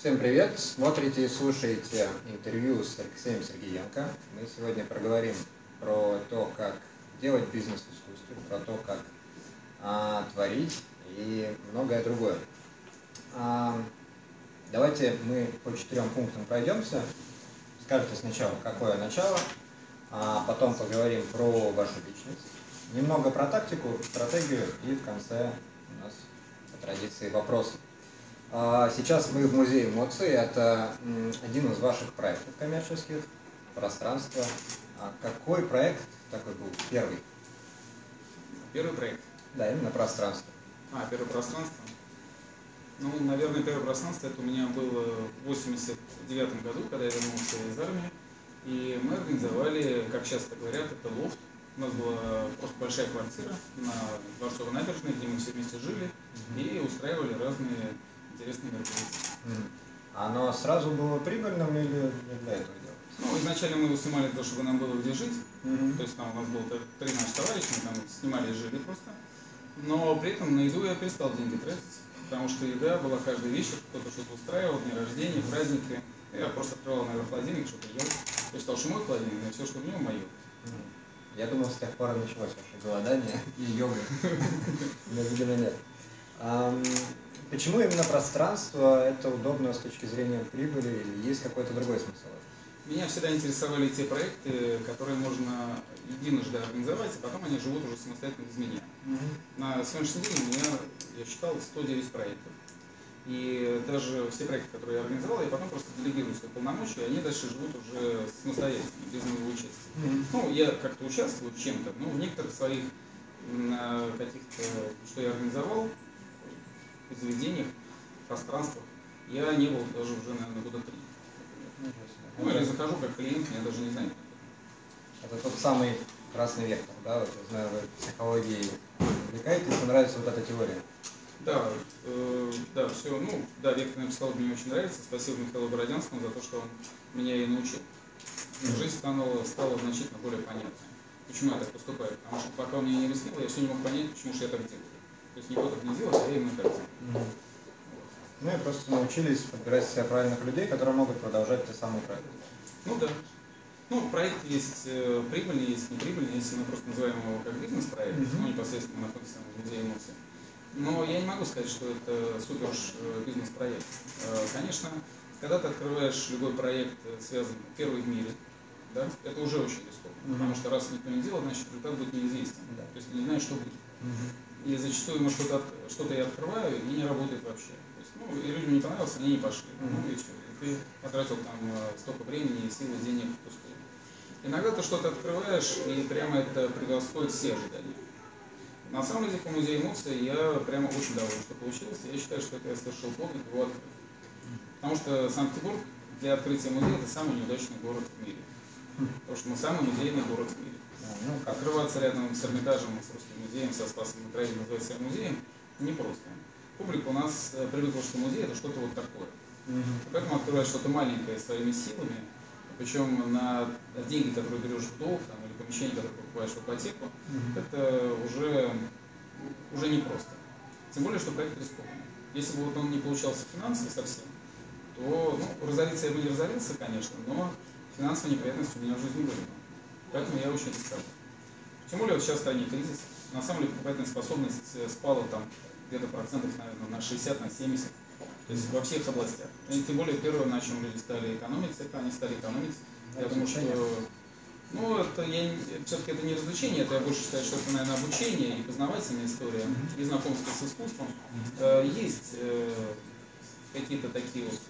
Всем привет! Смотрите и слушаете интервью с Алексеем Сергеенко. Мы сегодня проговорим про то, как делать бизнес в искусстве, про то, как а, творить и многое другое. А, давайте мы по четырем пунктам пройдемся. Скажите сначала, какое начало, а потом поговорим про вашу личность, немного про тактику, стратегию и в конце у нас по традиции вопросы. А, сейчас мы в музее эмоций. Это один из ваших проектов коммерческих, пространство. А какой проект такой был первый? Первый проект? Да, именно пространство. А, первое пространство. Ну, наверное, первое пространство это у меня было в 89 году, когда я вернулся из армии. И мы организовали, как часто говорят, это лофт. У нас была просто большая квартира на Дворцовой набережной, где мы все вместе жили и устраивали разные интересные мероприятия. Оно сразу было прибыльным или для этого делалось? Ну, изначально мы его снимали для того, чтобы нам было где жить. Мгм. То есть там у нас было три наших товарища, мы там снимали и жили просто. Но при этом на еду я перестал деньги тратить, потому что еда была каждый вечер, кто-то что-то устраивал, дни рождения, праздники. Я просто открывал, наверное, холодильник, что-то ел. Я считал, что мой холодильник, а все, что в нем, мое. Я думал, с тех пор началось ваше голодание и йога. Но, видимо, нет. Почему именно пространство это удобно с точки зрения прибыли или есть какой-то другой смысл? Меня всегда интересовали те проекты, которые можно единожды организовать, а потом они живут уже самостоятельно без меня. На сегодняшний день у меня, я считал, 109 проектов. И даже все проекты, которые я организовал, я потом просто делегирую свои полномочия, и они дальше живут уже самостоятельно, без моего участия. Мгм. Ну, я как-то участвую в чем-то, но в некоторых своих э, каких-то, что я организовал, заведениях, пространствах, я не был даже уже, наверное, года три. Ну, или захожу как клиент, я даже не знаю. Это тот самый красный вектор, да? Вот я знаю, вы психологией увлекаетесь, мне нравится вот эта теория. Да, э, да, все, ну, да, векторная психология мне очень нравится. Спасибо Михаилу Бородянскому за то, что он меня ей научил. Жизнь стала, стала значительно более понятной. Почему я так поступаю? Потому что пока он меня не объяснил, я все не мог понять, почему же я так делаю. То есть не делает, а я именно так. Ну и просто научились подбирать себе правильных людей, которые могут продолжать те самые проекты. Ну да. Ну, проект есть э, прибыльный, есть неприбыльный, если мы просто называем его как бизнес-проект, Мгм. ну, непосредственно находится в музее эмоций. Но я не могу сказать, что это супер уж э, бизнес-проект. Э, Конечно, когда ты открываешь любой проект, э, связанный первый в мире, да, это уже очень рискованно, Мгм. потому что раз никто не делал, значит результат будет неизвестен. Да. То есть ты не знаешь, что будет. И зачастую мы что-то от- что-то я открываю и не работает вообще. То есть, ну, и людям не понравилось, они не пошли. Ну и все. И ты потратил там э, столько времени, сил и денег впустую. Иногда ты что-то открываешь, и прямо это превосходит все ожидания. На самом деле, по музею эмоций я прямо очень доволен, что получилось. Я считаю, что это я совершил подвиг его открыть. Потому что Санкт-Петербург для открытия музея это самый неудачный город в мире. Потому что мы самый музейный город в мире. Ну, Открываться рядом с Эрмитажем, с Русским музеем, со Спасом на Крови, называть себя музеем, непросто. Публика у нас э, привыкла, что музей это что-то вот такое. Поэтому открываешь что-то маленькое своими силами, причем на деньги, которые берешь в долг, там, или помещение, которое покупаешь в ипотеку, это уже, уже непросто. Тем более, что проект рискованный. Если бы вот он не получался финансово совсем, то ну, разориться я бы не разорился, конечно, но финансовые неприятности у меня в жизни были. Поэтому я очень рисковал. Тем более вот сейчас стране кризис. На самом деле покупательная способность э, спала там где-то процентов, наверное, на 60, на 70. То есть во всех областях. И тем более первое, на чем люди стали экономить, это они стали экономить. Я думаю, что ну, это я все-таки это не развлечение, это я больше считаю, что это, наверное, обучение и познавательная история, и знакомство с искусством. Э, Есть э, какие-то такие вот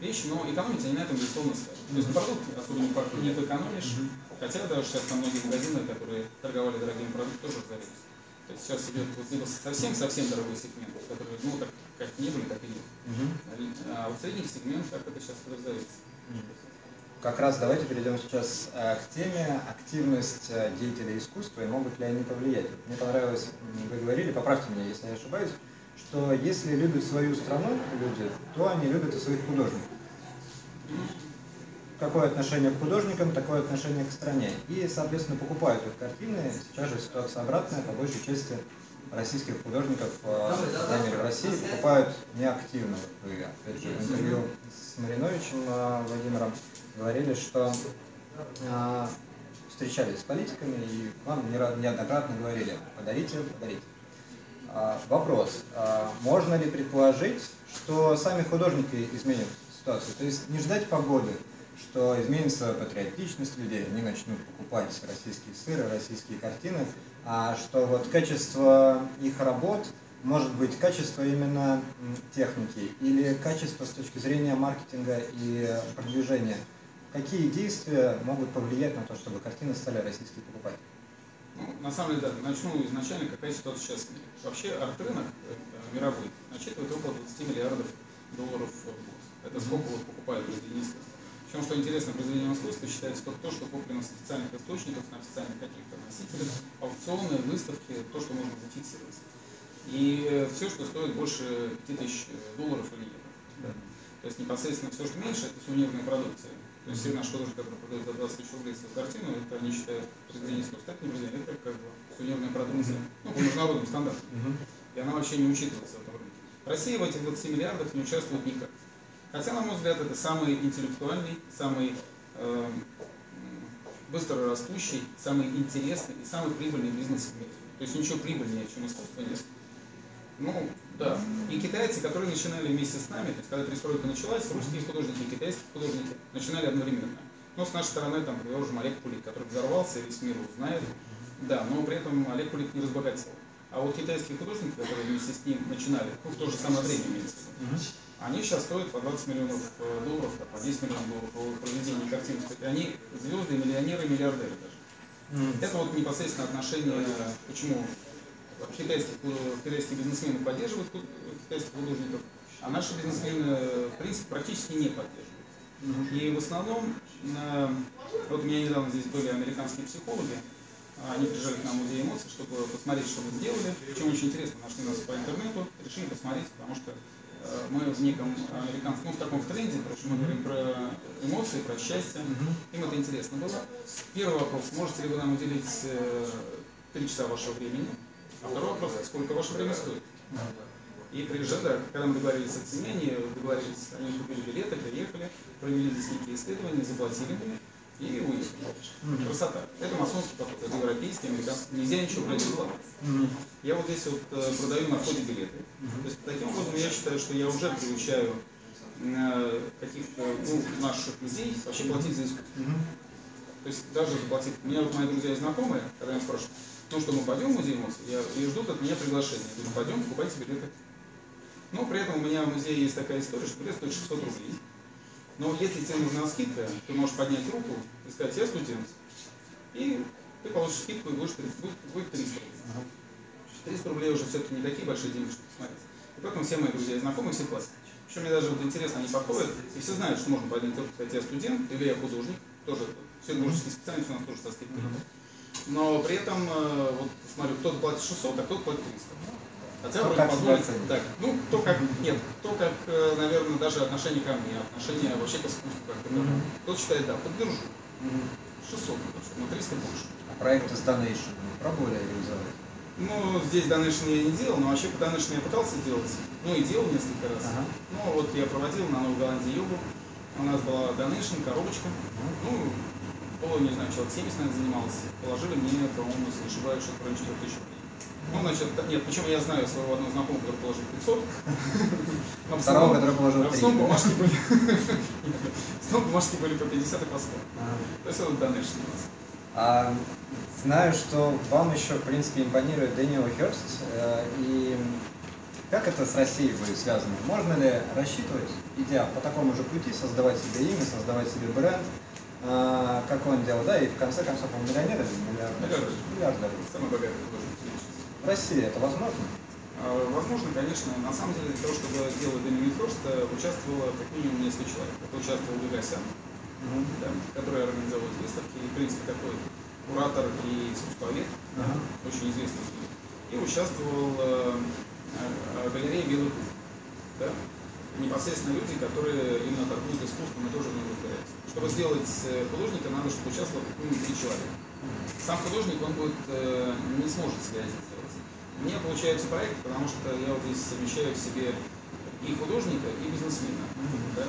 вещи, но экономить они на этом, безусловно, стали. То есть продукт не, по- не экономишь, хотя даже сейчас там многие магазины, которые торговали дорогими продуктами, тоже разорились. То есть сейчас идет вот совсем-совсем дорогой сегмент, который, ну, так, как не были, так и нет. А вот средний сегмент, как это сейчас разорится. Как раз давайте перейдем сейчас э, к теме активность э, деятелей искусства и могут ли они повлиять. Мне понравилось, вы говорили, поправьте меня, если я ошибаюсь, что если любят свою страну люди, то они любят и своих художников. Какое отношение к художникам, такое отношение к стране. И, соответственно, покупают их картины. Сейчас же ситуация обратная, по большей части российских художников, крайней мере, в России, покупают неактивно. Вы, опять же, в интервью с Мариновичем Владимиром говорили, что встречались с политиками и вам неоднократно говорили, подарите, подарите. Вопрос, можно ли предположить, что сами художники изменят ситуацию? То есть не ждать погоды, что изменится патриотичность людей, они начнут покупать российские сыры, российские картины, а что вот качество их работ может быть качество именно техники или качество с точки зрения маркетинга и продвижения. Какие действия могут повлиять на то, чтобы картины стали российские покупать? Ну, на самом деле, да, начну изначально, какая ситуация сейчас в мире. Вообще арт-рынок э, мировой насчитывает около 20 миллиардов долларов в год. Это сколько вот покупают искусства. Причем, что интересно, произведением искусства считается только то, что куплено с официальных источников, на официальных каких-то носителях, аукционы, выставки, то, что можно зафиксировать. И все, что стоит больше 5000 долларов или евро. Да. То есть непосредственно все, что меньше, это сувенирная продукция. То есть все наши художники, которые продают за 20 тысяч рублей свою картину, это они считают произведение искусства. Это не произведение, это как бы сувенирная продукция. Ну, по международным стандартам. И она вообще не учитывается в этом рынке. Россия в этих 20 миллиардах не участвует никак. Хотя, на мой взгляд, это самый интеллектуальный, самый э, быстро растущий, самый интересный и самый прибыльный бизнес в мире. То есть ничего прибыльнее, чем искусство нет. Ну, да. И китайцы, которые начинали вместе с нами, то есть когда перестройка началась, русские художники и китайские художники начинали одновременно. Но с нашей стороны, там, уже Олег Кулик, который взорвался, весь мир его знает. Да, но при этом Олег Кулик не разбогател. А вот китайские художники, которые вместе с ним начинали, ну, в то же самое время имеется они сейчас стоят по 20 миллионов э, долларов, по 10 миллионов долларов по проведению картин. Они звезды, миллионеры, миллиардеры даже. Mm. Это вот непосредственно отношение, почему китайских, китайские бизнесмены поддерживают китайских художников, а наши бизнесмены, в принципе, практически не поддерживают. И в основном, вот у меня недавно здесь были американские психологи, они приезжали к нам в музей эмоций, чтобы посмотреть, что мы сделали. Причем очень интересно, нашли нас по интернету, решили посмотреть, потому что Э, мы в неком американском, ну в таком в тренде, потому мы говорим про эмоции, про счастье. Им это интересно было. Первый вопрос, можете ли вы нам уделить э, три часа вашего времени? А второй вопрос, сколько ваше время стоит? И приезжали, да, когда мы договорились о цене, договорились, они купили билеты, приехали, провели здесь некие исследования, заплатили и уехали. Mm-hmm. Красота. Это масонский поток, это европейский, американский. Нельзя ничего бесплатно. Mm-hmm. Я вот здесь вот э, продаю на входе билеты. Mm-hmm. То есть таким образом я считаю, что я уже приучаю э, каких-то ну, наших людей вообще платить за искусство. Mm-hmm. То есть даже заплатить. У меня вот мои друзья и знакомые, когда я спрашиваю, ну что, мы пойдем в музей эмоций, я, и ждут от меня приглашения. Я говорю, пойдем, покупайте билеты. Но при этом у меня в музее есть такая история, что билет стоит 600 рублей. Но если тебе нужна скидка, ты можешь поднять руку и сказать, я студент. И ты получишь скидку и будешь, будет, будет 300 рублей. 300 рублей уже все-таки не такие большие деньги, чтобы посмотреть. И поэтому все мои друзья и знакомые все платят. Причем мне даже вот интересно, они подходят, и все знают, что можно поднять руку, сказать, я студент или я художник, тоже все творческие специальности у нас тоже со скидкой. Но при этом, э, вот смотрю, кто-то платит 600, а кто-то платит 300. Хотя вроде позволить, так, ну, то как, нет, то как, э, наверное, даже отношение ко мне, отношение вообще к искусству как то mm-hmm. Кто считает, да, поддержу. Mm-hmm. 600, на 300 больше. А проекты с Donation пробовали реализовать? Ну, здесь Donation я не делал, но вообще по Donation я пытался делать. Ну и делал несколько раз. Ага. Ну вот я проводил на Новой Голландии йогу. У нас была Donation, коробочка. Ага. Ну, было, не знаю, человек 70, наверное, занимался. Положили мне, по-моему, если не ошибаюсь, что-то районе 4 тысяч рублей. Ну, значит, нет, почему я знаю своего одного знакомого, который положил 500. Но Второго, который положил 3. В основном бумажки были, в основном бумажки были по 50 и по 100. То есть это данные а, знаю, что вам еще, в принципе, импонирует Дэниел Херст. Э, и как это с Россией будет связано? Можно ли рассчитывать, идя по такому же пути, создавать себе имя, создавать себе бренд, а, как он делал, да, и в конце концов он миллионер или миллиардер? Миллиардер. Самый богатый в России это возможно? А, возможно, конечно. На самом деле, для того, чтобы сделать Дэнни Ферст, участвовало как минимум несколько человек. Это участвовал Гагасян, mm-hmm. да, который организовывает выставки, и, в принципе, такой куратор и искусствовед, uh-huh. очень известный. И участвовал э, э, галерея Белый Куб. Да? Непосредственно люди, которые именно торгуют искусством и тоже в нем разбираются. Чтобы сделать э, художника, надо, чтобы участвовало как минимум три человека. Сам художник, он будет, э, не сможет сделать. У меня получаются проекты, потому что я вот здесь совмещаю в себе и художника, и бизнесмена. Mm-hmm. Да?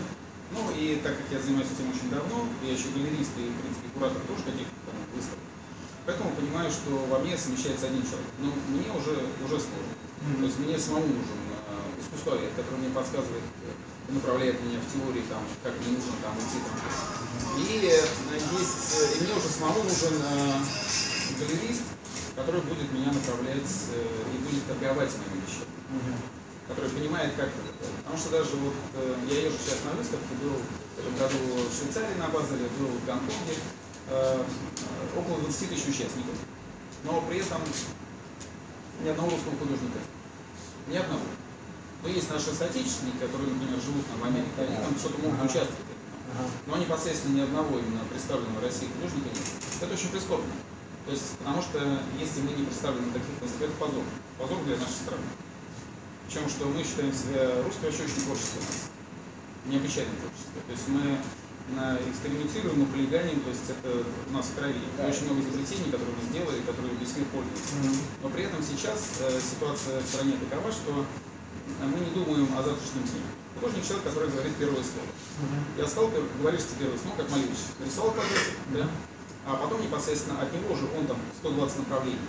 Ну и так как я занимаюсь этим очень давно, я еще галерист и, в принципе, куратор тоже каких-то там выставок, поэтому понимаю, что во мне совмещается один человек. Но мне уже, уже сложно. Mm-hmm. То есть мне самому нужен э, искусствовед, который мне подсказывает, э, направляет меня в теории, там, как мне нужно там идти. Там. И, э, есть, э, и мне уже самому нужен э, галерист, который будет меня направлять э, и будет торговать моими вещами. Mm-hmm который понимает, как это. Потому что даже вот э, я езжу сейчас на выставке, был в этом году в Швейцарии на Базеле, был в Гонконге, э, около 20 тысяч участников. Но при этом ни одного русского художника. Ни одного. Но есть наши соотечественники, которые, например, живут там в Америке, они там что-то могут участвовать. Но непосредственно ни одного именно представленного в России художника нет. Это очень прискорбно. То есть, потому что если мы не представлены таких это позор. Позор для нашей страны. Причем, что мы считаем себя русской вообще очень творческой нацией. Необычайно творческой. То есть мы на экспериментируем, мы полиганим, то есть это у нас в крови. Да. Очень много изобретений, которые мы сделали, которые весь мир пользуется. Mm-hmm. Но при этом сейчас э, ситуация в стране такова, что мы не думаем о завтрашнем дне. Художник человек, который говорит первое слово. Mm-hmm. Я сказал, говоришь тебе первое слово, как Малевич. Нарисовал квадратик, mm-hmm. да? А потом непосредственно от него же он там 120 направлений.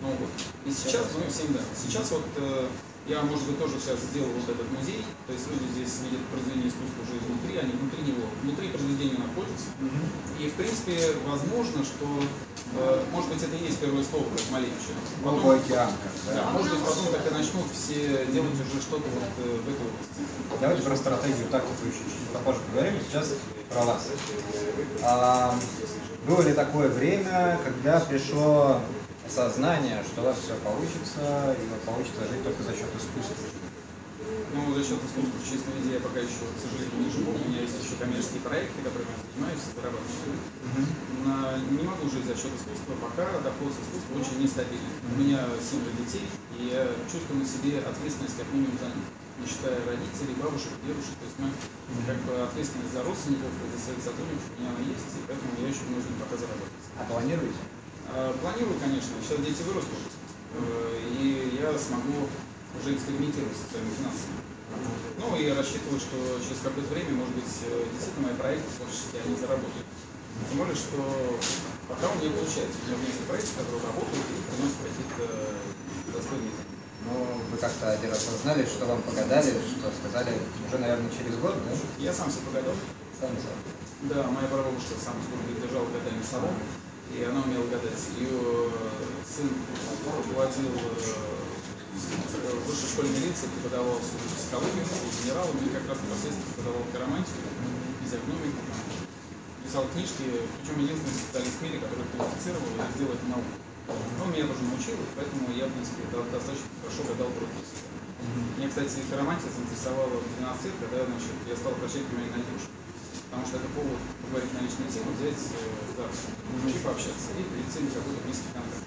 Ну вот. И сейчас, ну всем да. Сейчас вот э, я, может быть, тоже сейчас сделал вот этот музей, то есть люди здесь видят произведение искусства уже изнутри, они внутри него, внутри произведения находятся. Угу. И, в принципе, возможно, что, э, может быть, это и есть первое слово, как Малевича. Потом, океан, да. да. Может быть, потом так и начнут все делать уже что-то вот э, в этой области. Давайте про стратегию, тактику еще чуть попозже поговорим. Сейчас про вас. А, было ли такое время, когда пришло сознание, что у вас все получится, и получится жить только за счет искусства. Ну, за счет искусства в виде я пока еще, к сожалению, не живу. У меня есть еще коммерческие проекты, которыми я занимаюсь, зарабатываю. Но не могу жить за счет искусства, пока доход с искусства очень нестабильный. Uh-huh. У меня семеро детей, и я чувствую на себе ответственность как минимум за них. Не считая родителей, бабушек, дедушек. То есть мы uh-huh. как бы ответственность за родственников, за своих сотрудников у меня она есть, и поэтому я еще вынужден пока зарабатывать. А планируете? А, планирую, конечно. Сейчас дети вырастут, э, и я смогу уже экспериментировать со своими финансами. Ну и рассчитываю, что через какое-то время, может быть, э, действительно мои проекты творческие, они заработают. Тем более, что пока у меня получается. У меня есть проекты, которые работают и приносят какие-то достойные деньги. Ну, вы как-то один раз узнали, что вам погадали, что сказали уже, наверное, через год, да? Я сам себе погадал. Сам сам. Да, моя прабабушка сам службе держала гадание салон и она умела гадать. Ее сын руководил э, в высшей школе милиции, преподавал психологию, генералом, и как раз непосредственно преподавал карамантику, физиогномику, писал книжки, причем единственный специалист в мире, который квалифицировал и сделал эту науку. Он меня тоже научил, поэтому я, в принципе, достаточно хорошо гадал против себя. Меня, кстати, карамантия заинтересовала в 12 лет, когда значит, я стал обращать внимание на девушек потому что это повод поговорить на личные темы, взять э, да, и пообщаться, и перейти на какой-то близкий контакт.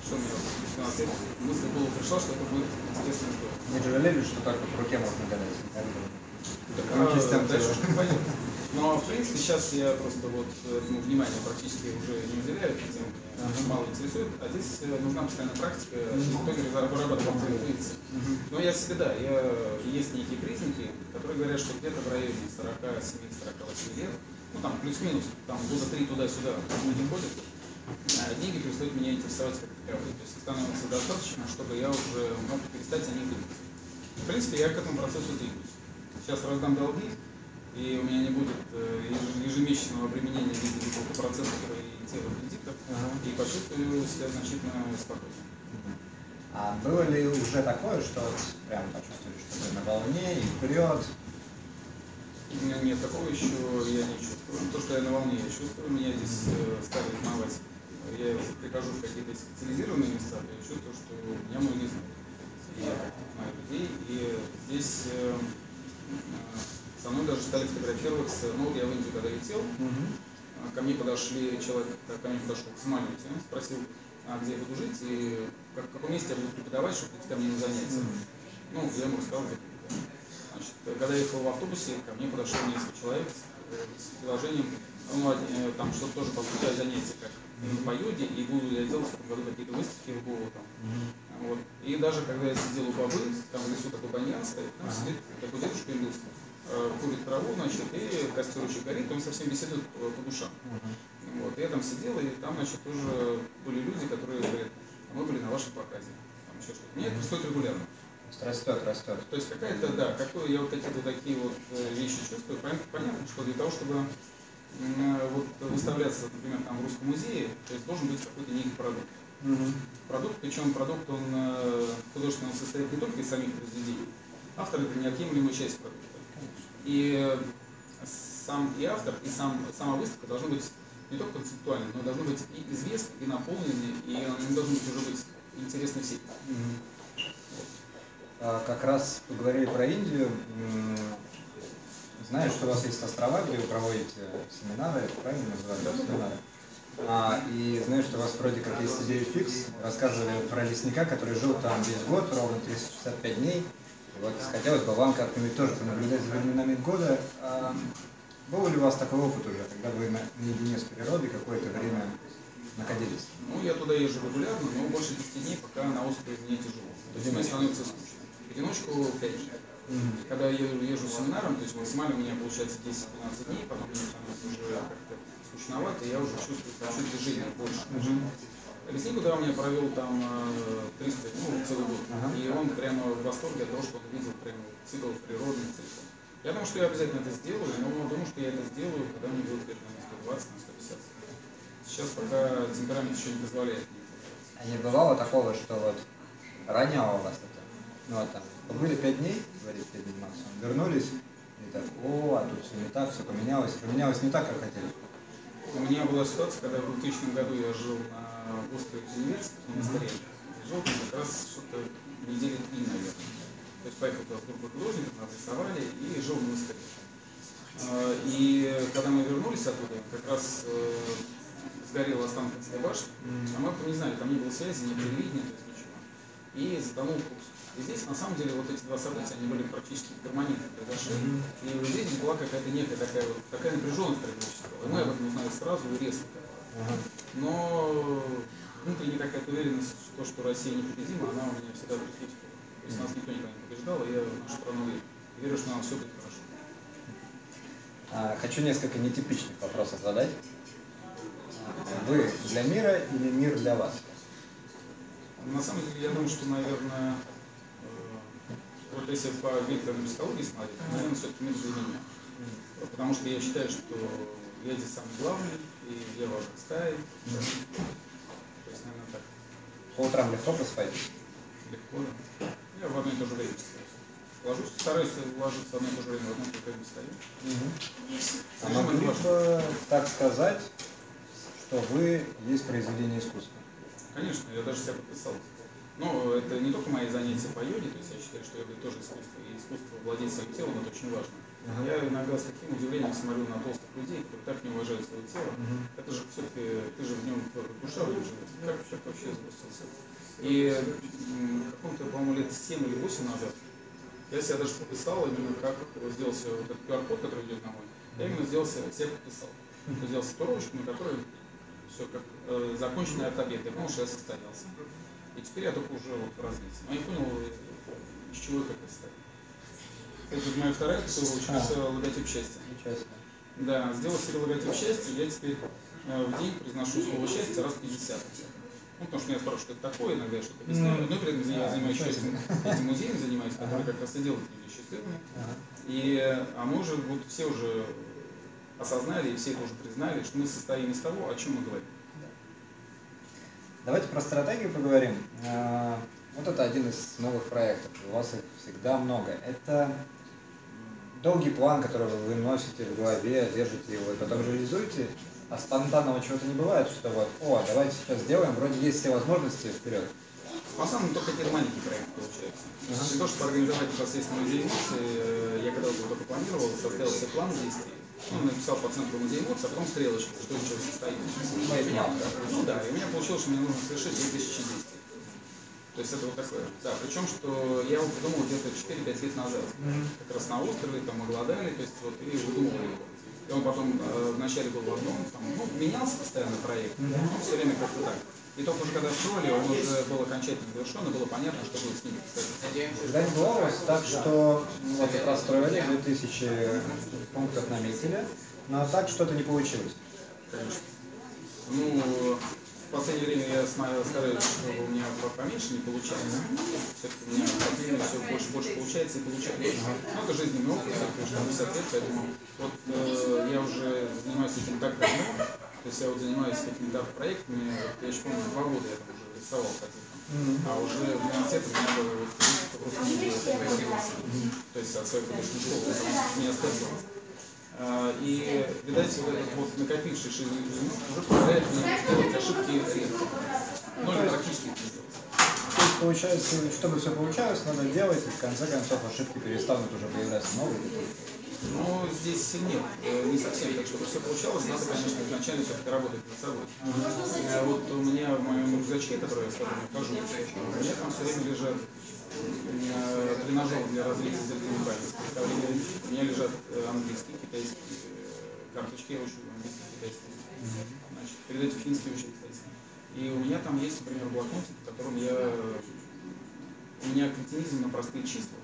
Что мне 15 лет мысль в голову пришла, что это будет интересно история. Не жалели, что только по руке можно гадать? Так, а, дальше что пойдет. Но, в принципе, сейчас я просто вот этому внимание практически уже не уделяю, этим uh-huh. мало интересует, а здесь э, нужна постоянная практика, uh-huh. в итоге вырабатывать интуиции. Uh-huh. Но я себе, да, я, есть некие признаки, которые говорят, что где-то в районе 47-48 лет, ну там плюс-минус, там года три туда-сюда люди ходят, а деньги перестают меня интересовать как таковые. То есть становится достаточно, чтобы я уже мог перестать о них думать. В принципе, я к этому процессу двигаюсь. Сейчас раздам долги, и у меня не будет э, ежемесячного применения в виде какого-то процентов и тела кредитов, ага. и почувствую себя значительно спокойнее. А было ли уже такое, что прям почувствовали, что вы на волне и вперед? У меня нет такого еще, я не чувствую. То, что я на волне, я чувствую, меня здесь э, стали узнавать. Я прихожу в какие-то специализированные места, я чувствую, что меня многие знают. И я знаю людей, и здесь э, со мной даже стали фотографироваться. Ну, я в Индию когда летел, угу. ко мне подошли, человек ко мне подошел к самолете, спросил, а где я буду жить и в каком месте я буду преподавать, чтобы прийти ко мне на занятия. Угу. Ну, я ему рассказал, где Значит, когда я ехал в автобусе, ко мне подошел несколько человек с, э, с предложением, ну, э, там, чтобы тоже получать занятия, как по йоде, и буду я делать в этом году какие-то выставки в Гугл, там, Вот. И даже когда я сидел у бабы, там в лесу такой баньян стоит, там сидит такой дедушка индус, э, курит траву, значит, и костер очень горит, он совсем беседует по, душам. Вот. Я там сидел, и там, значит, тоже были люди, которые говорят, а мы были на вашем показе. Там еще что-то. Мне это происходит регулярно. Растет, растет. То есть какая-то, да, какое я вот какие-то такие вот э, вещи чувствую. Понятно, что для того, чтобы э, вот выставляться, например, там в Русском музее, то есть должен быть какой-то некий продукт. Продукт, причем продукт, он э, художественно он состоит не только из самих произведений. Автор это неотъемлемая часть продукта. И э, сам и автор, и сам, сама выставка должны быть не только концептуальны, но должны быть и известны, и наполнены, и они должны быть уже быть интересны всем. А, Как раз поговорили про Индию. Знаю, что у вас есть острова, где вы проводите семинары, правильно называется? Семинары. А, и знаю, что у вас вроде как есть идея фикс. Рассказывали про лесника, который жил там весь год, ровно 365 дней. Вот хотелось бы вам как-нибудь тоже понаблюдать за временами года. А, был ли у вас такой опыт уже, когда вы на- наедине с природой какое-то время находились? Ну, я туда езжу регулярно, но больше 10 дней, пока на острове мне тяжело. То есть мне становится скучно. В одиночку 5 дней. Когда я езжу семинаром, то есть максимально у меня получается 10-12 дней, потом мне становится уже как-то скучновато, и я уже чувствую, хочу движения больше. Лесник, куда у меня провел там э, 300, ну, целый год. Ага. И он прямо в восторге от того, что он видел прямо цикл природный цикл. Я думаю, что я обязательно это сделаю, но думаю, что я это сделаю, когда мне будет лет на 120, на 150. Сейчас пока темперамент еще не позволяет. А не бывало такого, что вот роняло вас это? Ну вот там, побыли пять дней, говорит, дней максимум, вернулись, и так, о, а тут все не так, все поменялось, поменялось не так, как хотели. У меня была ситуация, когда в 2000 году я жил на острове Теневец, в монастыре. И Жил там как раз что-то недели три, наверное. То есть поехал туда с группой художников, нас рисовали и жил в монастыре. А, И когда мы вернулись оттуда, как раз э, сгорела Останкинская башня, а мы не знали, там не было связи, ни телевидения, то есть ничего. И затонул курс. И здесь, на самом деле, вот эти два события, они были практически гармонийно произошли. И жизни была какая-то некая такая вот, такая напряженность трагическая. И мы об этом узнали сразу и резко. Но внутренняя какая-то уверенность, что, то, что Россия непобедима, она у меня всегда присутствовала. То есть нас никто никогда не побеждал, и я в нашу страну верю. Верю, что нам все будет хорошо. А, хочу несколько нетипичных вопросов задать. А, Вы для мира или мир для вас? На самом деле, я думаю, что, наверное, вот если по векторной психологии смотреть, наверное, все-таки мир меня. Потому что я считаю, что я здесь самый главный, и я важен стаи. То есть, наверное, так По утрам легко просыпаетесь? легко. да. Я в одно и то же время встаю. Ложусь, стараюсь ложиться в одно и то же время, в одно и то же время встаю. А Режим могли бы так сказать, что вы есть произведение искусства? Конечно, я даже себя подписал. Но это не только мои занятия по йоге, то есть я считаю, что йога тоже искусство, и искусство владеть своим телом, это очень важно. Ага. Я иногда с таким удивлением смотрю на толстых людей, которые так не уважают свое тело. Это же все-таки, ты же в нем душа живет. Как человек вообще запустился? И каком-то, по-моему, лет 7 или 8 назад я себя даже подписал, именно как сделал себе вот этот QR-код, который идет на мой, я именно сделал себе, себя подписал. Сделал татуировочку, на которой все как э, законченный ортобед. Я понял, что я состоялся. И теперь я только уже вот в развитии. Но я понял, из чего я состоял. Это моя вторая татуировочка, А. это логотип счастья. Себе. Да, сделал себе логотип счастья, я теперь э, в день произношу слово счастье раз 50. Ну, потому что меня спрашивают, что это такое, иногда я что-то объясняю. Мгм. Но при этом я А, занимаюсь ничего этим, этим музеем, занимаюсь, который как раз и делает людей счастливыми. И, а мы уже, вот все уже осознали, и все это уже признали, что мы состоим из того, о чем мы говорим. Давайте про стратегию поговорим. А, Вот это один из новых проектов. У вас их всегда много. Это долгий план, который вы носите в голове, держите его и потом реализуете. А спонтанного чего-то не бывает, что вот, о, давайте сейчас сделаем, вроде есть все возможности, вперед. В основном только какие-то маленькие проекты получаются. Для того, чтобы организовать непосредственно музей эмоций, э, я когда его только планировал, составил себе план действий. Ну, написал по центру музея эмоций, а потом стрелочку, что из чего состоит. И у меня, ну да, и у меня получилось, что мне нужно совершить 2000 действий. То есть это вот такое. Да, причем, что я его придумал где-то 4-5 лет назад. Как раз на острове, там мы голодали, то есть вот и выдумывал его. И он потом э, вначале был в одном, там, ну, менялся постоянно проект, но все время как-то так. И только уже когда строили, он уже был окончательно завершен, и было понятно, что будет с ним. Когда не было у вас так, что ну, вот простроили, 2000 пунктов наметили, но так что-то не получилось? Конечно. Ну, в последнее время я смотрел, сказать, что у меня поменьше не получается. Все-таки у меня последнее все больше, больше получается и получается. Но это жизненный опыт, все-таки уже 50 лет, поэтому вот э, я уже занимаюсь этим так давно, то есть я вот занимаюсь какими-то проектами, вот, я еще помню, два года я там уже рисовал картинку. А уже в университете у меня было вот, просто не было То есть от своей художественной школы, потому что меня стендом. А, и, видать, вот этот вот накопившийся уже позволяет мне делать ошибки редко. Ну, или практически не делать. То есть, получается, чтобы все получалось, надо делать, и в конце концов ошибки перестанут уже появляться новые. Ну, здесь нет, э, не совсем так, чтобы все получалось, надо, конечно, изначально все-таки работать над собой. Э, вот у меня в моем рюкзачке, который я с которым хожу, у меня там все время лежат э, тренажер для развития зрительной памяти. У меня лежат английские, китайские карточки, я учу английский, китайский. Значит, перед этим финский учу китайский. И у меня там есть, например, блокнотик, в котором я... У меня кретинизм на простые числа.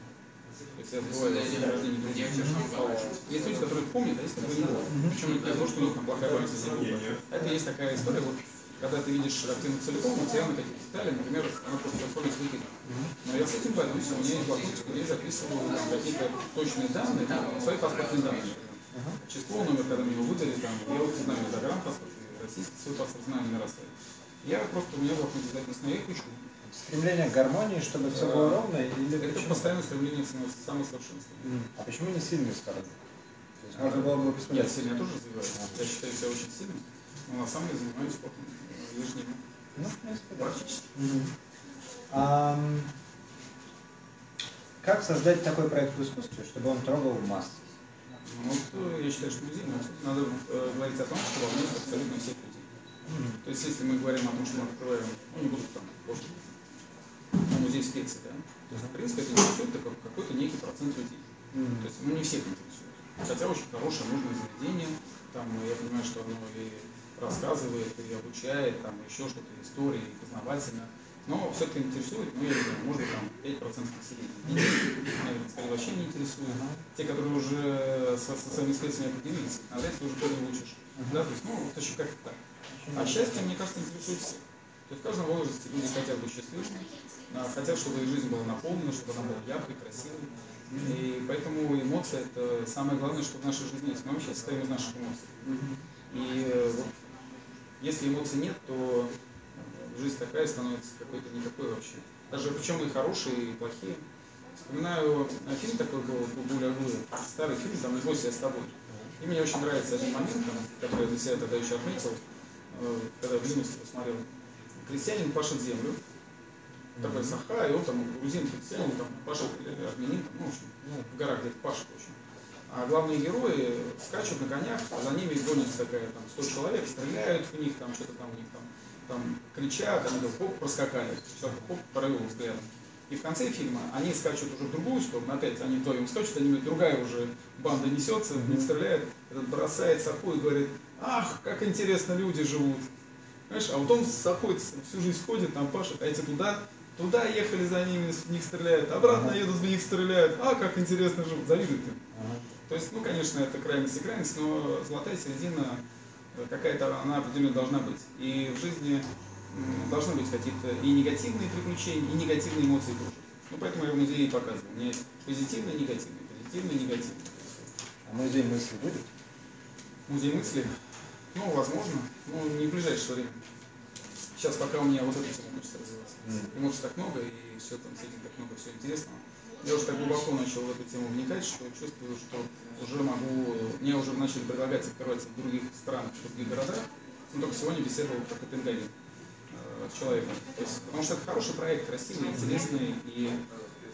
Рождения других. Есть люди, которые помнят, а есть, которые не помнят. Причем не потому, что у них там плохая память Это есть такая история, вот когда ты видишь картину целиком, у тебя на каких-то деталях, например, она просто происходит выкидом. Но я с этим борюсь, у меня есть блокнотик, где я записываю какие-то точные данные, свои паспортные данные. Число, номер, когда мне его выдали, там, я вот знаю загранпаспорт, российский свой паспорт знаю номера свои. Я просто, у меня в блокноте записано, я их учу. Стремление к гармонии, чтобы все было ровно? Или это почему? постоянное стремление к самосовершенствованию. А почему не сильные стороны? То есть можно было бы посмотреть. Я сильно тоже развиваюсь. Я считаю себя очень сильным, но на самом деле занимаюсь спортом ежедневно. Ну, в принципе, да. Практически. А, как создать такой проект в искусстве, чтобы он трогал массы? Ну, вот, э, я считаю, что музей надо э, говорить о том, что волнует абсолютно всех людей. Mm-hmm. То есть, если мы говорим о том, что мы открываем, ну, не буду там, музей специй, да, то есть, в принципе, это интересует только какой-то некий процент людей. Mm-hmm. То есть, ну, не всех интересует. Хотя очень хорошее, нужное заведение, там, я понимаю, что оно и рассказывает, и обучает, там, еще что-то, истории, познавательно. Но все-таки интересует, ну, я не знаю, может быть, там 5% населения. Наверное, скорее, вообще не интересует. Те, которые уже со, со своими специями определились, а дальше ты уже тоже учишь. Да, то есть, ну, вот еще как-то так. А счастье, мне кажется, интересует всех. То есть в каждом возрасте люди хотят быть счастливыми, хотят, чтобы их жизнь была наполнена, чтобы она была яркой, красивой. И поэтому эмоции – это самое главное, что в нашей жизни есть. Мы вообще состоим из наших эмоций. И э, вот, если эмоций нет, то жизнь такая становится какой-то никакой вообще. Даже причем и хорошие, и плохие. Вспоминаю э, фильм такой был «Гуля Гуля», старый фильм, там «Не бойся, я с тобой». И мне очень нравится один момент, который я для себя тогда еще отметил, э, когда в юности посмотрел крестьянин пашет землю, такой саха, и он там грузин крестьянин, там пашет армянин, там, ну, в общем, ну, в горах где-то пашет, в общем. А главные герои скачут на конях, а за ними гонится такая, там, 100 человек, стреляют в них, там, что-то там у них там, там кричат, они там, хоп, проскакали, человек, хоп, провел взглядом. И в конце фильма они скачут уже в другую сторону, опять они вдвоем скачут, они, другая уже банда несется, не стреляет, этот бросает саху и говорит, ах, как интересно люди живут. Знаешь, а вот он заходит, всю жизнь ходит, там пашет, а эти туда, туда ехали за ними, в них стреляют, обратно едут, в них стреляют, а как интересно живут, завидуют им. То есть, ну, конечно, это крайность и крайность, но золотая середина э, какая-то, она определенно должна быть. И в жизни должны быть какие-то и негативные приключения, и негативные эмоции тоже. Ну, поэтому я в музее и показываю. У меня есть позитивные и негативные, позитивные и негативные. А музей мысли будет? Музей мысли? Ну, возможно, но не в ближайшее время. Сейчас пока у меня вот эта тема хочется. Mm. Эмоций так много, и все там с этим так много всего интересного. Я уже так глубоко начал в эту тему вникать, что чувствую, что уже могу, мне уже начали предлагать открываться в других странах, в других городах. Но только сегодня беседовал про Копенгаген э, с человеком. То потому что это хороший проект, красивый, интересный, и,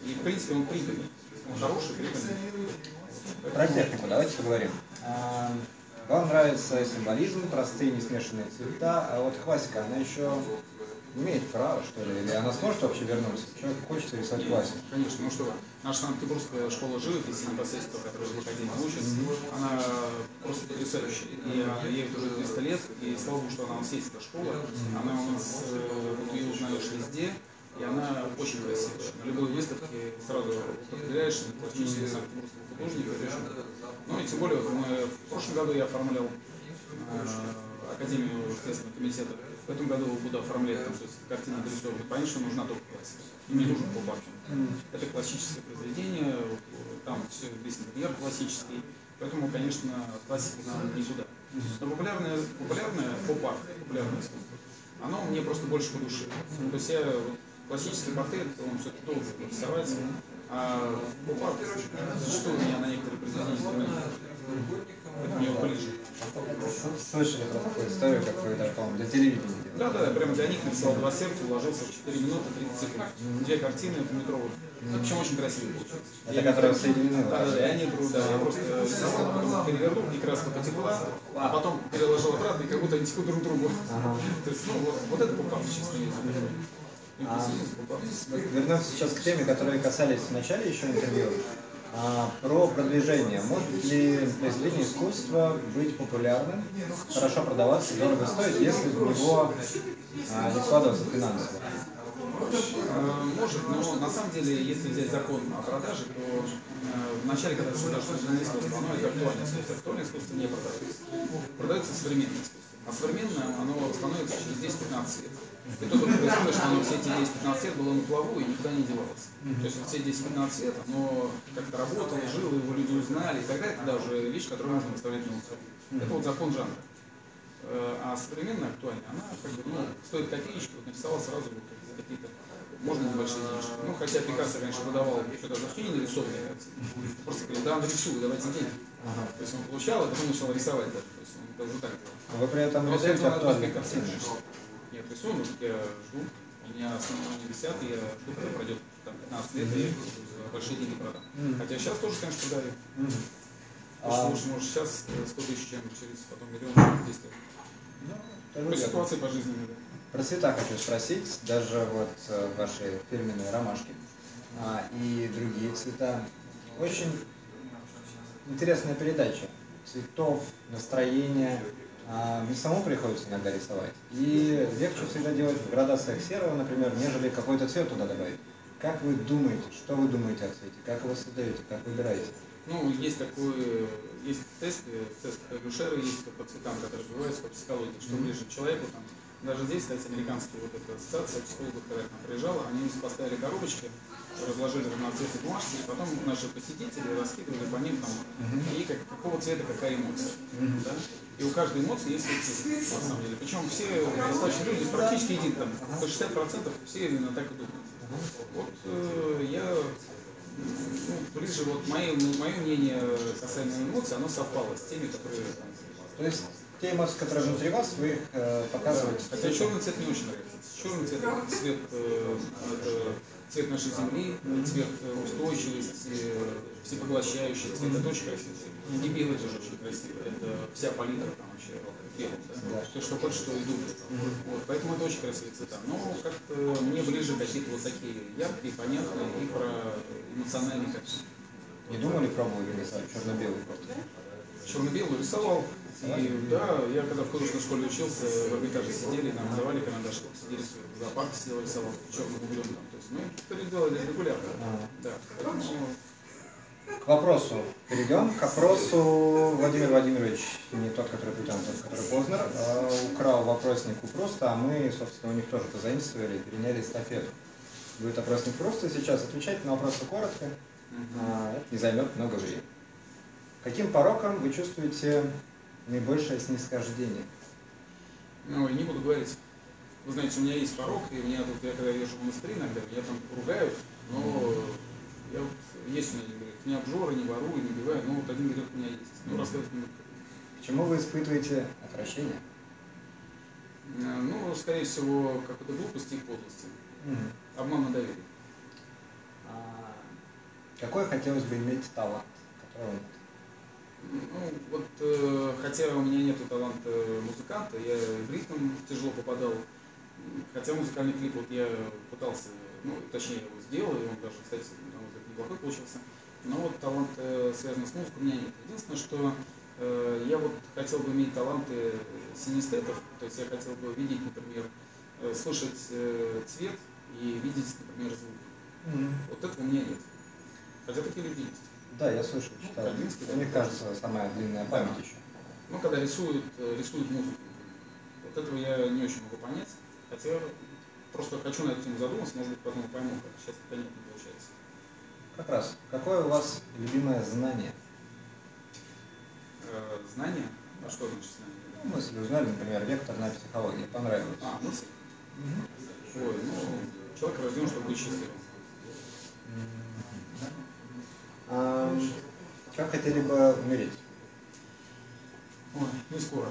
и в принципе он прибыльный. Он хороший, прибыльный. Про технику давайте поговорим. А, вам нравится символизм, простые несмешанные цвета, а вот классика, она еще имеет право, что ли, или она сможет вообще вернуться? Человек хочется рисовать классику. Конечно, ну что, наша Санкт-Петербургская школа живописи, непосредственно, которая в Академии учится, mm-hmm. она просто потрясающая. И ей уже 300 лет, и слава богу, что она у нас есть, эта школа. Она у нас, э, вот ее узнаешь везде, и она очень красивая. На любой выставке сразу определяешь классического санкт-петербургского художника. Ну и тем более, вот мы, в прошлом году я оформлял э, Академию Следственного комитета. В этом году буду оформлять там, то есть, картины. Понятно, что нужна только классика. И мне нужен поп Это классическое произведение, там все весь интерьер классический. Поэтому, конечно, классика нам никуда. Но популярное, популярное поп-арт, популярное искусство, оно мне просто больше по душе. Ну, то есть я классический портрет, он все-таки долго рисовать, а поп-арт зачастую меня на некоторые произведения это мне ближе. Слышали про такую историю, как вы даже, по-моему, для телевидения делали? Да, да, я прямо для них написал два сердца, уложился в 4 минуты 30 секунд. Две картины метровых. Ну, причем очень красивые получилось. Это которые соединены? Да, да, и они друг, да, я просто рисовал, потом перевернул, и краска потекла, а потом переложил обратно, и как будто они текут друг другу. Ага. То есть, ну, вот, вот это попал чисто а, вернемся сейчас к теме, которые касались в начале еще интервью. А, про продвижение. Может ли произведение искусства быть популярным, хорошо продаваться, дорого стоить, если в него а, не складываться финансово? Э, может, но на самом деле, если взять закон о продаже, то э, в начале, когда ты создашь искусство, оно это актуальное искусство. Актуальное искусство не продается. Продается современное искусство. А современное, оно становится через 10-15 лет. И тут происходит, что оно все эти 10-15 лет было на плаву и никуда не девалось. То есть все 10-15 лет оно как-то работало, жило, его люди узнали, и тогда это да, уже вещь, которую можно выставлять на аукцион. Это вот закон жанра. Э, а современная актуальная, она как бы, ну, стоит копеечку, вот нарисовал сразу вот какие-то можно небольшие денежки. Ну, хотя Пикассо раньше выдавал что-то вообще не нарисованные картины. Просто говорил, да, нарисую, давайте деньги. Ага. То есть он получал, а потом начал рисовать даже. То есть он даже так делал. Вы при этом рисуете актуальные картины? Нет, рисую, я жду. У меня основные не висят, и я жду, когда пройдет там, 15 лет, и большие деньги продам. Хотя сейчас тоже, конечно, продаю. Mm-hmm. Потому что лучше, может, сейчас 100 тысяч, чем через потом миллион, через 10 лет. Ну, ситуации по жизни, да. Про цвета хочу спросить, даже вот э, ваши фирменные ромашки а, и другие цвета. Очень интересная передача цветов, настроения, а, мне самому приходится иногда рисовать. И легче всегда делать в градациях серого, например, нежели какой-то цвет туда добавить. Как вы думаете, что вы думаете о цвете? Как вы создаете, как выбираете? Ну, есть такой, есть тест, тест Люшера есть по цветам, которые бывают по психологии, что ближе к человеку, там, даже здесь, кстати, американские вот эта ассоциация психологов, когда к нам приезжала, они поставили коробочки, разложили разноцветные бумажки, и потом наши посетители раскидывали по ним там, uh-huh. и как, какого цвета какая эмоция. Uh-huh. Да? И у каждой эмоции есть цвет, на самом деле. Причем все достаточно люди, практически един там, по 60% все именно так и думают. Вот э, я ну, ближе, вот мое, мое мнение касаемо эмоций, оно совпало с теми, которые там, То есть те эмоции, которые внутри вас, вы их э, показываете. Хотя черный цвет не очень нравится. Черный цвет цвет, э, это цвет нашей земли, цвет устойчивости, всепоглощающий цвет. Это очень красивый цвет. Не белый тоже очень красивый. Это вся палитра там вообще белым. Да? Да. что хочешь, что и думает. Вот, поэтому это очень красивые цвета. Но как-то мне ближе какие-то вот такие яркие, понятные и про эмоциональные качества. Не думали пробовали рисовать черно-белый портрет? Черно-белый рисовал. И да, я когда в художественной школе учился, в Эрмитаже сидели, нам давали карандаш, сидели в зоопарке, сидел рисовал черным углем. Там. То есть мы это делали регулярно. Да. Поэтому... К вопросу перейдем. К вопросу Владимир Владимирович, не тот, который Путин, тот, который Познер, а, украл вопросник у Просто, а мы, собственно, у них тоже позаимствовали, переняли эстафету. Будет опросник просто сейчас отвечать на вопросы коротко. А, это не займет много времени. Каким пороком вы чувствуете наибольшее снисхождение? Ну, не буду говорить. Вы знаете, у меня есть порог, и меня тут, я когда езжу в монастырь иногда, меня там ругают, но я есть у меня. Не обжоры, не ворую, не убиваю, но вот один грех у меня есть. Ну, рассказывать не буду. К чему вы испытываете отвращение? Э, ну, скорее всего, какой-то глупости и подлости. Угу. Обман на доверие. А какой хотелось бы иметь талант, которого нет? Ну, вот, э, хотя у меня нет таланта музыканта, я в ритм тяжело попадал. Хотя музыкальный клип вот я пытался, ну, точнее, его сделал, и он даже, кстати, на мой взгляд, неплохой получился. Но вот талант, э, связанный с музыкой, у меня нет. Единственное, что Э, я вот хотел бы иметь таланты синестетов, то есть я хотел бы видеть, например, э, слышать э, цвет и видеть, например, звук. Мгм. Вот этого у меня нет. Хотя такие люди есть. Да, я слышал, Ну, читал. Кандинский, Мне да. кажется, самая длинная память еще. Ну, когда рисуют, э, рисуют музыку. Вот этого я не очень могу понять. Хотя просто хочу на эту тему задуматься, может быть, потом пойму, как сейчас получается. Как раз. Какое у вас любимое знание? Э, знания? А что значит знания? Ну, мысли узнали, например, векторная психология. Понравилось. А, мысль. Мгм. Ой, ну, человек рожден, чтобы быть счастливым. А, как хотели бы умереть? Ой, не скоро.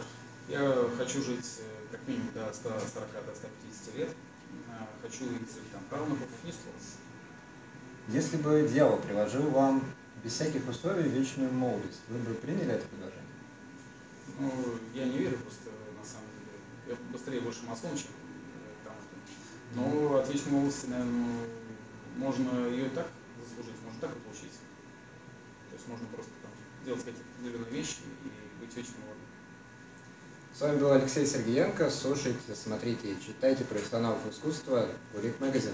Я хочу жить э, как минимум до 140, до 150 лет. А, Хочу идти там не скоро. Если бы дьявол предложил вам без всяких условий вечную молодость, вы бы приняли это предложение? Ну, я не верю просто, на самом деле. Я быстрее больше масон, чем э, там. Но от вечной молодости, наверное, можно ее так заслужить, можно так и получить. То есть можно просто там, делать какие-то определенные вещи и быть вечно молодым. С вами был Алексей Сергеенко. Слушайте, смотрите читайте профессионалов искусства Кулик Магазин.